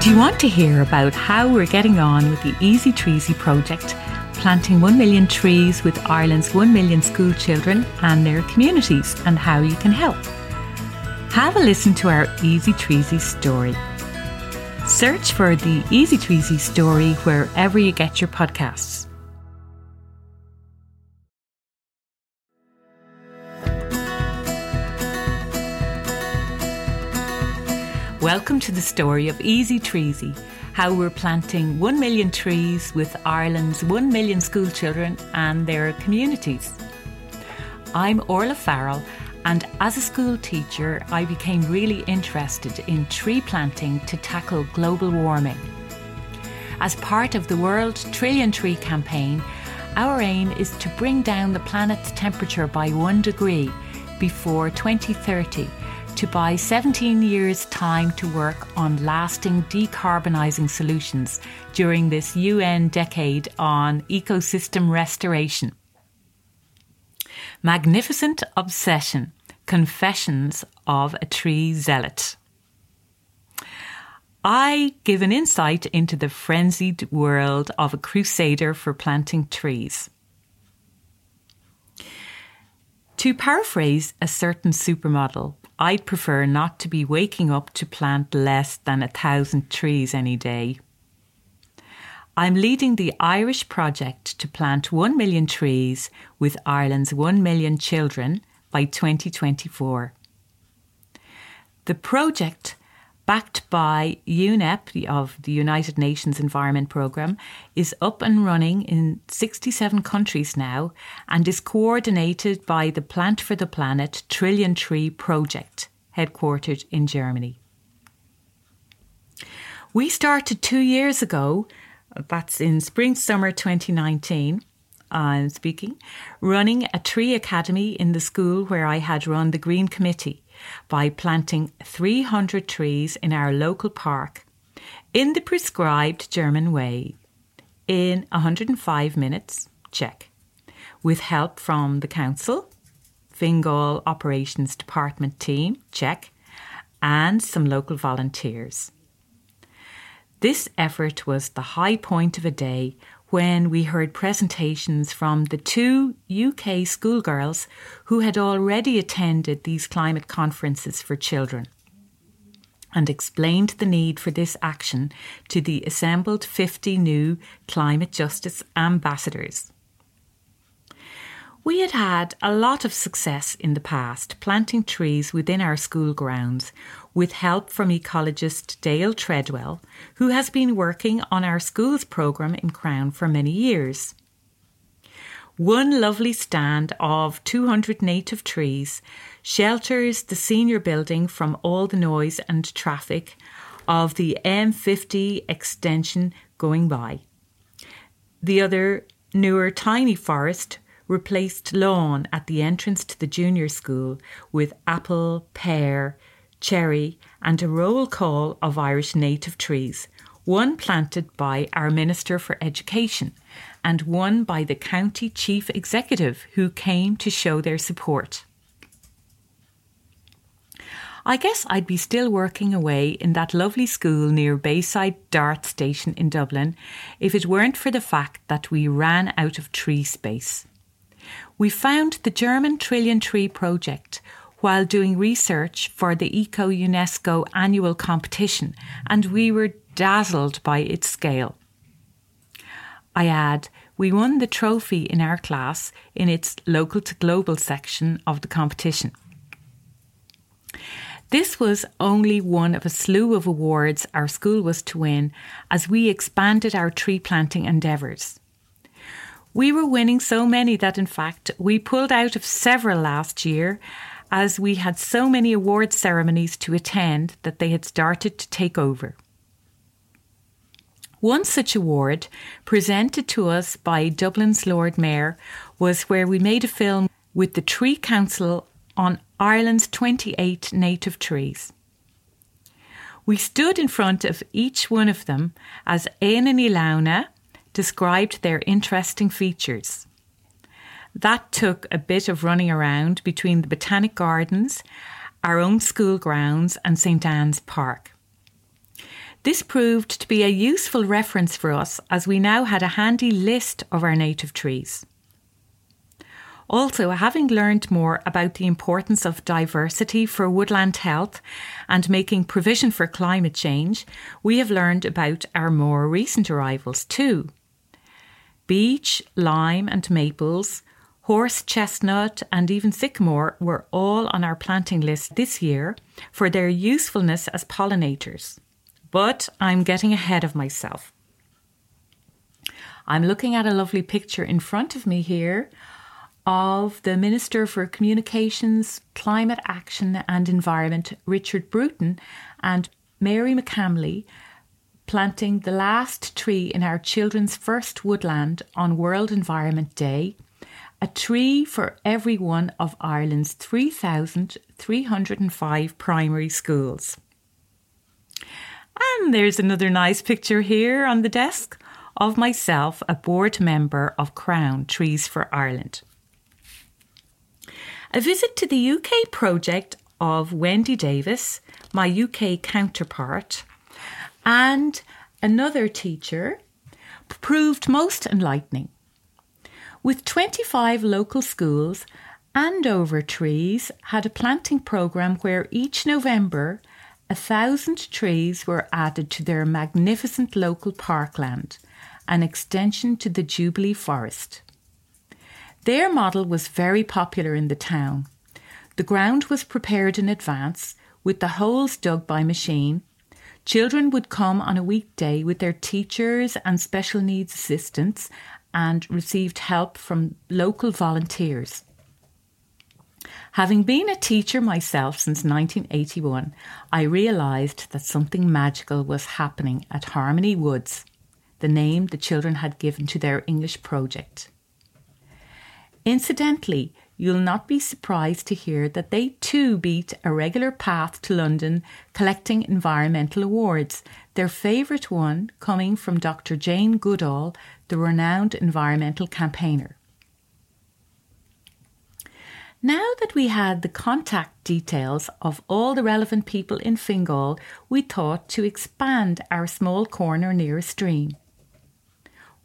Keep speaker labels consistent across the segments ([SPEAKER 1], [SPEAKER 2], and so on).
[SPEAKER 1] Do you want to hear about how we're getting on with the Easy Treesy project, planting 1 million trees with Ireland's 1 million school children and their communities, and how you can help? Have a listen to our Easy Treesy story. Search for the Easy Treesy story wherever you get your podcasts. Welcome to the story of Easy Treesy, how we're planting 1 million trees with Ireland's 1 million school children and their communities. I'm Orla Farrell, and as a school teacher, I became really interested in tree planting to tackle global warming. As part of the World Trillion Tree campaign, our aim is to bring down the planet's temperature by one degree before 2030 to buy 17 years' time to work on lasting decarbonising solutions during this UN decade on ecosystem restoration. Magnificent Obsession Confessions of a Tree Zealot. I give an insight into the frenzied world of a crusader for planting trees. To paraphrase a certain supermodel, I'd prefer not to be waking up to plant less than a thousand trees any day. I'm leading the Irish project to plant 1 million trees with Ireland's 1 million children by 2024. The project, backed by UNEP of the United Nations Environment Programme, is up and running in 67 countries now and is coordinated by the Plant for the Planet Trillion Tree Project, headquartered in Germany. We started two years ago, uh, that's in spring summer 2019. I'm speaking, running a tree academy in the school where I had run the Green Committee by planting 300 trees in our local park in the prescribed German way in 105 minutes, check, with help from the council, Fingal Operations Department team, check, and some local volunteers. This effort was the high point of a day when we heard presentations from the two UK schoolgirls who had already attended these climate conferences for children and explained the need for this action to the assembled 50 new climate justice ambassadors. We had had a lot of success in the past planting trees within our school grounds with help from ecologist Dale Treadwell, who has been working on our schools programme in Crann for many years. One lovely stand of 200 native trees shelters the senior building from all the noise and traffic of the M50 extension going by. The other, newer tiny forest replaced lawn at the entrance to the junior school with apple, pear, cherry, and a roll call of Irish native trees, one planted by our Minister for Education and one by the County Chief Executive, who came to show their support. I guess I'd be still working away in that lovely school near Bayside Dart Station in Dublin if it weren't for the fact that we ran out of tree space. We found the German Trillion Tree project while doing research for the Eco UNESCO annual competition, and we were dazzled by its scale. I add, we won the trophy in our class in its local to global section of the competition. This was only one of a slew of awards our school was to win as we expanded our tree planting endeavours. We were winning so many that, in fact, we pulled out of several last year as we had so many award ceremonies to attend that they had started to take over. One such award, presented to us by Dublin's Lord Mayor, was where we made a film with the Tree Council on Ireland's 28 native trees. We stood in front of each one of them as Éanna Ní Lamhna, described their interesting features. That took a bit of running around between the Botanic Gardens, our own school grounds, and St Anne's Park. This proved to be a useful reference for us as we now had a handy list of our native trees. Also, having learned more about the importance of diversity for woodland health and making provision for climate change, we have learned about our more recent arrivals too. Beech, lime, and maples, horse chestnut, and even sycamore were all on our planting list this year for their usefulness as pollinators. But I'm getting ahead of myself. I'm looking at a lovely picture in front of me here of the Minister for Communications, Climate Action and Environment, Richard Bruton, and Mary McCamley planting the last tree in our children's first woodland on World Environment Day, a tree for every one of Ireland's 3,305 primary schools. And there's another nice picture here on the desk of myself, a board member of Crann Trees for Ireland. A visit to the UK project of Wendy Davis, my UK counterpart, and another teacher proved most enlightening. With 25 local schools, Andover Trees had a planting programme where each November a thousand trees were added to their magnificent local parkland, an extension to the Jubilee Forest. Their model was very popular in the town. The ground was prepared in advance, with the holes dug by machine. Children would come on a weekday with their teachers and special needs assistants and received help from local volunteers. Having been a teacher myself since 1981, I realised that something magical was happening at Harmony Woods, the name the children had given to their English project. Incidentally, you'll not be surprised to hear that they too beat a regular path to London collecting environmental awards, their favourite one coming from Dr. Jane Goodall, the renowned environmental campaigner. Now that we had the contact details of all the relevant people in Fingal, we thought to expand our small corner near a stream.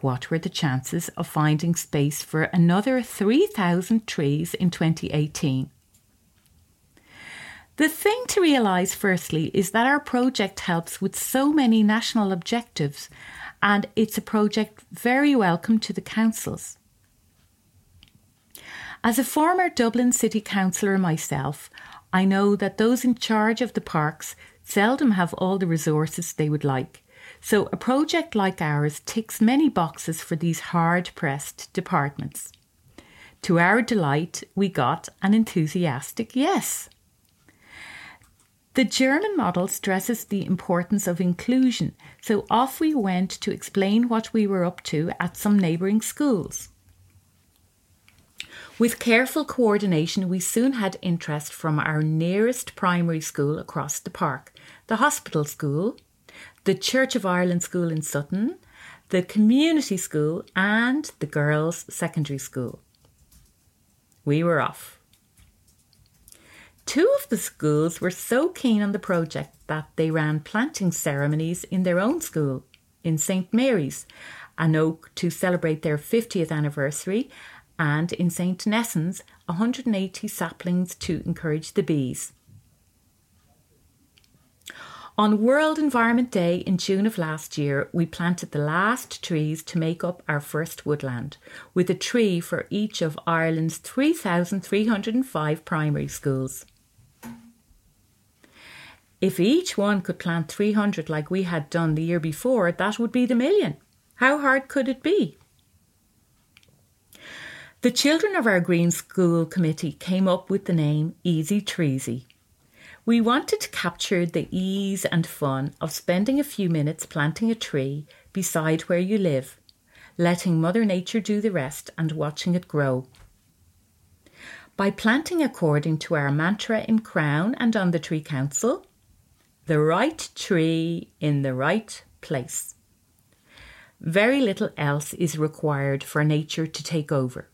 [SPEAKER 1] What were the chances of finding space for another 3,000 trees in 2018? The thing to realise, firstly, is that our project helps with so many national objectives, and it's a project very welcome to the councils. As a former Dublin City Councillor myself, I know that those in charge of the parks seldom have all the resources they would like, so a project like ours ticks many boxes for these hard pressed departments. To our delight, we got an enthusiastic yes. The German model stresses the importance of inclusion, so off we went to explain what we were up to at some neighbouring schools. With careful coordination, we soon had interest from our nearest primary school across the park, the hospital school, the Church of Ireland School in Sutton, the Community School, and the Girls' Secondary School. We were off. Two of the schools were so keen on the project that they ran planting ceremonies in their own school, in St Mary's, an oak to celebrate their 50th anniversary, and in St Nessans, 180 saplings to encourage the bees. On World Environment Day in June of last year, we planted the last trees to make up our first woodland, with a tree for each of Ireland's 3,305 primary schools. If each one could plant 300 like we had done the year before, that would be the million. How hard could it be? The children of our Green School Committee came up with the name Easy Treesy. We wanted to capture the ease and fun of spending a few minutes planting a tree beside where you live, letting Mother Nature do the rest and watching it grow. By planting according to our mantra in Crann and on the Tree Council, the right tree in the right place. Very little else is required for nature to take over.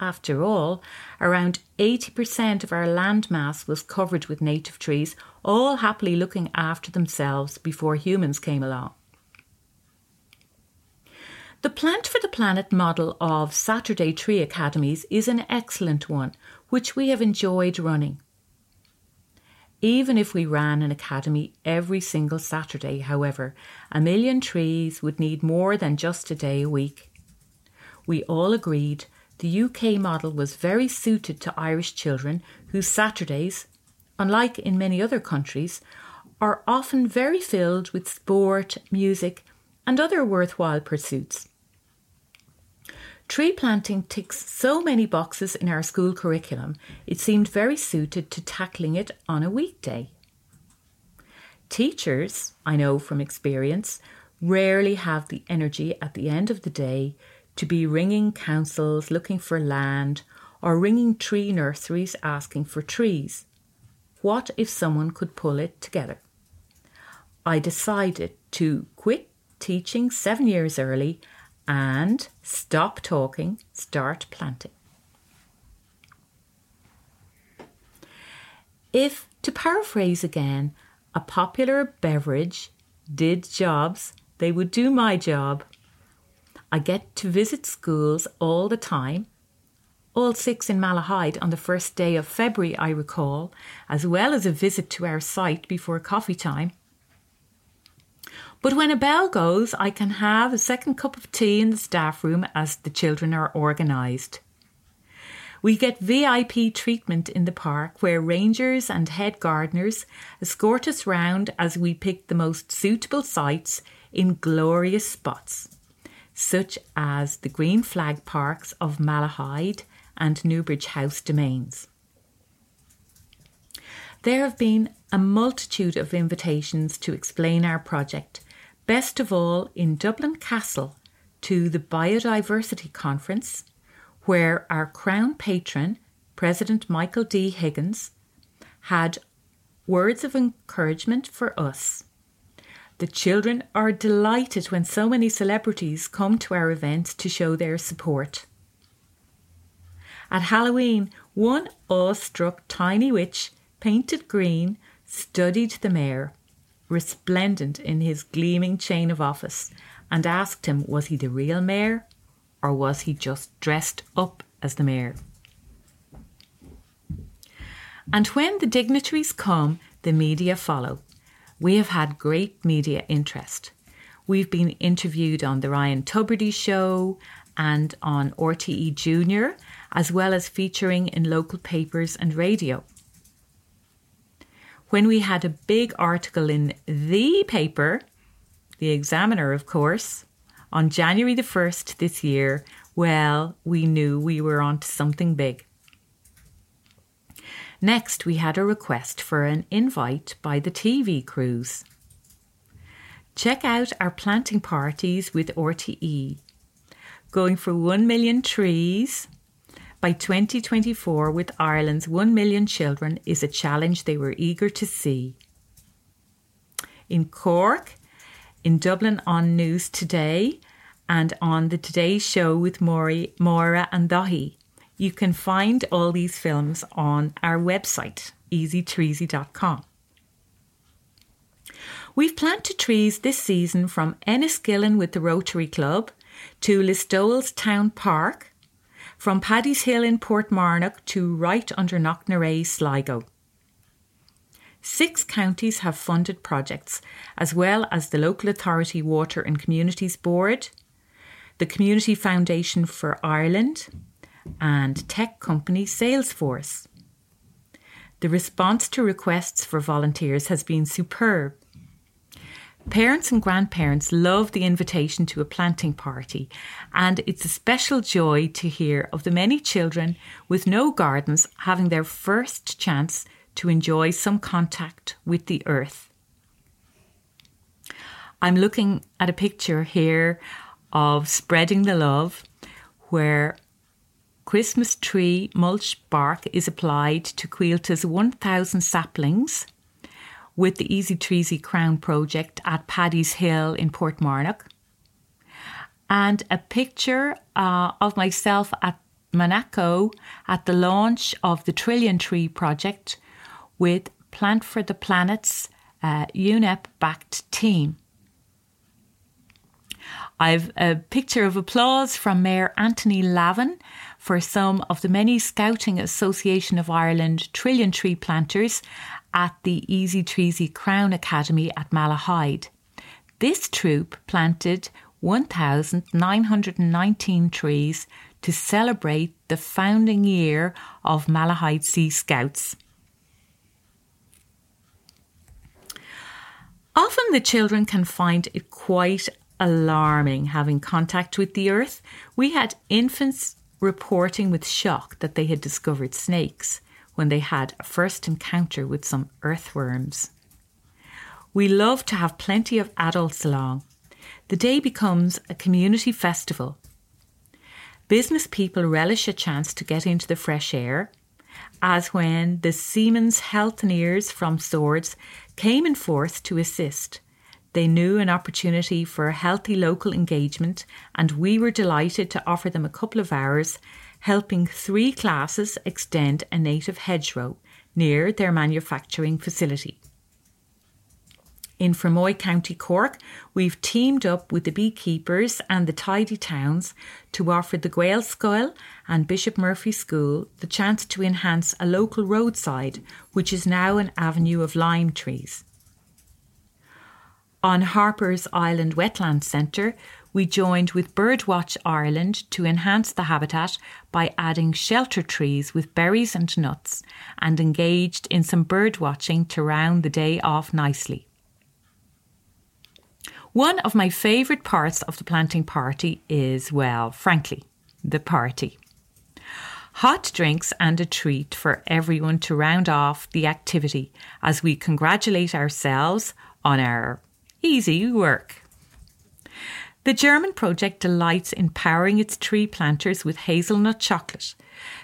[SPEAKER 1] After all, around 80% of our landmass was covered with native trees, all happily looking after themselves before humans came along. The Plant for the Planet model of Saturday Tree Academies is an excellent one, which we have enjoyed running. Even if we ran an academy every single Saturday, however, a million trees would need more than just a day a week. We all agreed the UK model was very suited to Irish children whose Saturdays, unlike in many other countries, are often very filled with sport, music, and other worthwhile pursuits. Tree planting ticks so many boxes in our school curriculum, it seemed very suited to tackling it on a weekday. Teachers, I know from experience, rarely have the energy at the end of the day to be ringing councils looking for land or ringing tree nurseries asking for trees. What if someone could pull it together? I decided to quit teaching seven years early and stop talking, start planting. If, to paraphrase again, a popular beverage did jobs, they would do my job. I get to visit schools all the time all six in Malahide on the first day of February, I recall, as well as a visit to our site before coffee time. But when a bell goes, I can have a second cup of tea in the staff room as the children are organised. We get VIP treatment in the park where rangers and head gardeners escort us round as we pick the most suitable sites in glorious spots, such as the green flag parks of Malahide and Newbridge House domains. There have been a multitude of invitations to explain our project, best of all in Dublin Castle to the Biodiversity Conference, where our Crann patron, President Michael D. Higgins, had words of encouragement for us. The children are delighted when so many celebrities come to our events to show their support. At Halloween, one awestruck tiny witch, painted green, studied the mayor, resplendent in his gleaming chain of office, and asked him was he the real mayor or was he just dressed up as the mayor? And when the dignitaries come, the media follow. We have had great media interest. We've been interviewed on The Ryan Tubridy Show and on RTE Junior, as well as featuring in local papers and radio. When we had a big article in the paper, the Examiner, of course, on January the 1st this year, well, we knew we were onto something big. Next, we had a request for an invite by the TV crews. Check out our planting parties with RTE. Going for 1 million trees by 2024 with Ireland's 1 million children is a challenge they were eager to see. In Cork, in Dublin on News Today, and on the Today Show with Maury, Maura and Dáithí. You can find all these films on our website, easytreesy.com. We've planted trees this season from Enniskillen with the Rotary Club to Listowel's Town Park from Paddy's Hill in Portmarnock to right under Knocknarea, Sligo. Six counties have funded projects, as well as the Local Authority Water and Communities Board, the Community Foundation for Ireland, and tech company Salesforce. The response to requests for volunteers has been superb. Parents and grandparents love the invitation to a planting party, and it's a special joy to hear of the many children with no gardens having their first chance to enjoy some contact with the earth. I'm looking at a picture here of spreading the love, where Christmas tree mulch bark is applied to Coillte's 1,000 saplings with the Easy Treesy Crann project at Paddy's Hill in Portmarnock. And a picture uh, of myself at Monaco at the launch of the Trillion Tree project with Plant for the Planet's uh, UNEP backed team. I've a picture of applause from Mayor Anthony Lavin for some of the many Scouting Association of Ireland trillion tree planters at the Easy Treesy Crann Academy at Malahide. This troop planted 1,919 trees to celebrate the founding year of Malahide Sea Scouts. Often the children can find it quite alarming having contact with the earth. We had infants reporting with shock that they had discovered snakes when they had a first encounter with some earthworms. We love to have plenty of adults along. The day becomes a community festival. Business people relish a chance to get into the fresh air, as when the Siemens Healthineers from Swords came in force to assist. They knew an opportunity for a healthy local engagement, and we were delighted to offer them a couple of hours, helping three classes extend a native hedgerow near their manufacturing facility. In Fermoy, County Cork, we've teamed up with the beekeepers and the tidy towns to offer the Gaelscoil and Bishop Murphy School the chance to enhance a local roadside, which is now an avenue of lime trees. On Harper's Island Wetland Centre, we joined with Birdwatch Ireland to enhance the habitat by adding shelter trees with berries and nuts and engaged in some bird watching to round the day off nicely. One of my favourite parts of the planting party is, well, frankly, the party. Hot drinks and a treat for everyone to round off the activity as we congratulate ourselves on our easy work. The German project delights in powering its tree planters with hazelnut chocolate,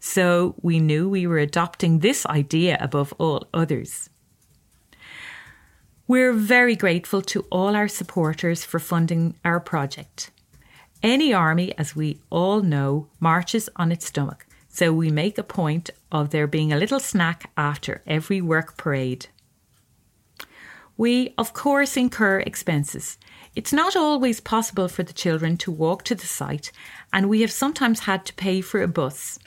[SPEAKER 1] so we knew we were adopting this idea above all others. We're very grateful to all our supporters for funding our project. Any army, as we all know, marches on its stomach, so we make a point of there being a little snack after every work parade. We, of course, incur expenses. It's not always possible for the children to walk to the site, and we have sometimes had to pay for a bus.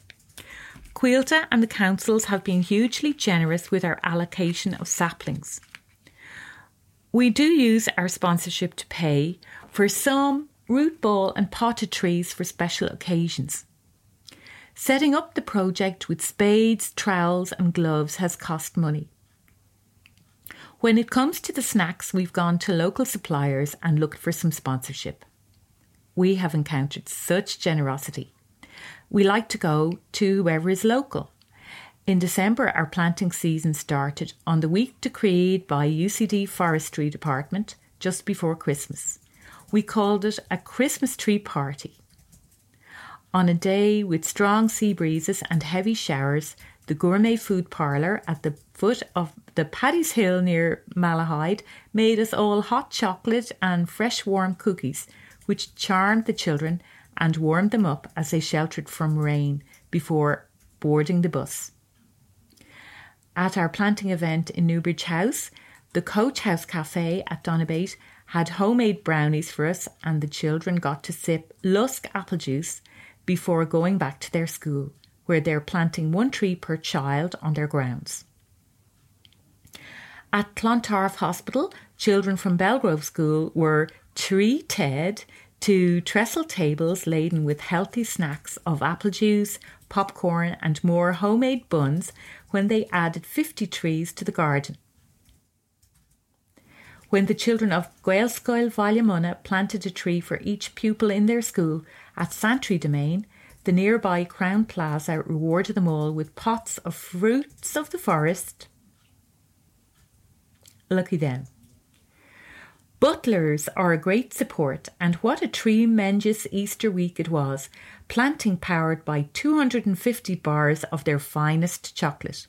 [SPEAKER 1] Coillte and the councils have been hugely generous with our allocation of saplings. We do use our sponsorship to pay for some root ball and potted trees for special occasions. Setting up the project with spades, trowels, and gloves has cost money. When it comes to the snacks, we've gone to local suppliers and looked for some sponsorship. We have encountered such generosity. We like to go to whoever is local. In December, our planting season started on the week decreed by UCD Forestry Department just before Christmas. We called it a Christmas tree party. On a day with strong sea breezes and heavy showers, the gourmet food parlour at the foot of the Paddy's Hill near Malahide made us all hot chocolate and fresh warm cookies, which charmed the children and warmed them up as they sheltered from rain before boarding the bus. At our planting event in Newbridge House, the Coach House Cafe at Donabate had homemade brownies for us, and the children got to sip Lusk apple juice before going back to their school, where they're planting one tree per child on their grounds. At Clontarf Hospital, children from Belgrove School were tree ted to trestle tables laden with healthy snacks of apple juice, popcorn, and more homemade buns when they added 50 trees to the garden. When the children of Gaelscoil Bhaile Munna planted a tree for each pupil in their school at Santry Domain, the nearby Crown Plaza rewarded them all with pots of fruits of the forest. Lucky them. Butlers are a great support, and what a tremendous Easter week it was, planting powered by 250 bars of their finest chocolate.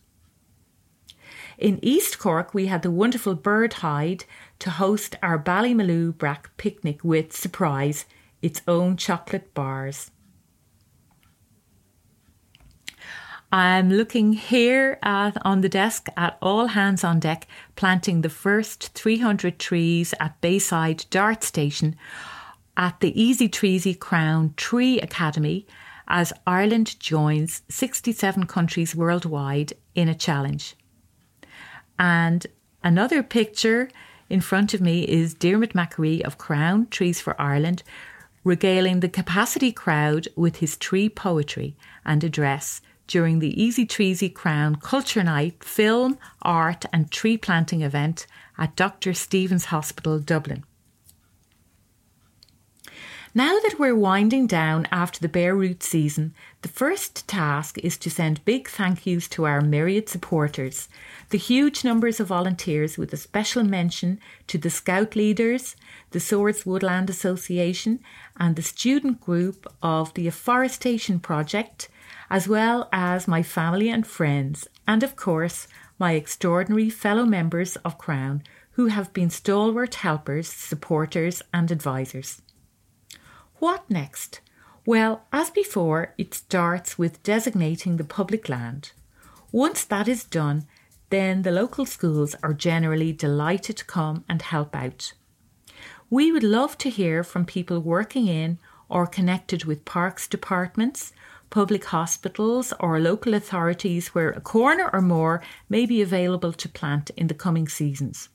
[SPEAKER 1] In East Cork, we had the wonderful Bird Hide to host our Ballymaloe Brack picnic with, surprise, its own chocolate bars. I'm looking here at, on the desk at all hands on deck, planting the first 300 trees at Bayside Dart Station at the Easy Treesy Crann Tree Academy as Ireland joins 67 countries worldwide in a challenge. And another picture in front of me is Diarmuid McAree of Crann Trees for Ireland regaling the capacity crowd with his tree poetry and address during the Easy Treesy Crann Culture Night film, art, and tree planting event at Dr. Steevens' Hospital, Dublin. Now that we're winding down after the bare root season, the first task is to send big thank yous to our myriad supporters, the huge numbers of volunteers, with a special mention to the Scout leaders, the Swords Woodland Association, and the student group of the Afforestation Project, as well as my family and friends, and of course, my extraordinary fellow members of Crann who have been stalwart helpers, supporters, and advisors. What next? Well, as before, it starts with designating the public land. Once that is done, then the local schools are generally delighted to come and help out. We would love to hear from people working in or connected with parks departments, public hospitals, or local authorities where a corner or more may be available to plant in the coming seasons.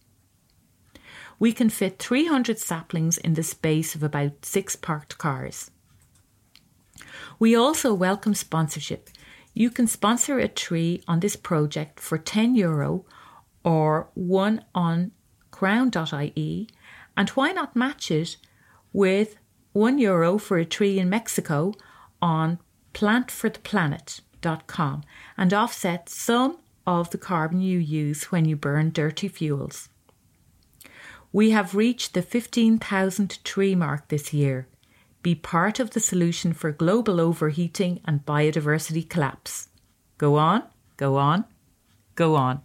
[SPEAKER 1] We can fit 300 saplings in the space of about six parked cars. We also welcome sponsorship. You can sponsor a tree on this project for 10 euro or one on crann.ie, and why not match it with 1 euro for a tree in Mexico on plantfortheplanet.com and offset some of the carbon you use when you burn dirty fuels. We have reached the 15,000 tree mark this year. Be part of the solution for global overheating and biodiversity collapse. Go on, go on, go on.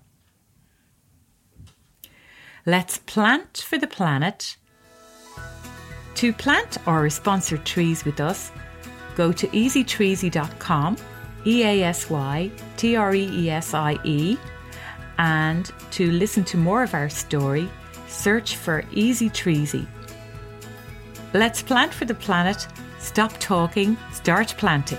[SPEAKER 1] Let's plant for the planet. To plant or sponsor trees with us, go to easytreesie.com, E A S Y T R E E S I E, and to listen to more of our story, search for Easy Treesy. Let's plant for the planet, stop talking, start planting.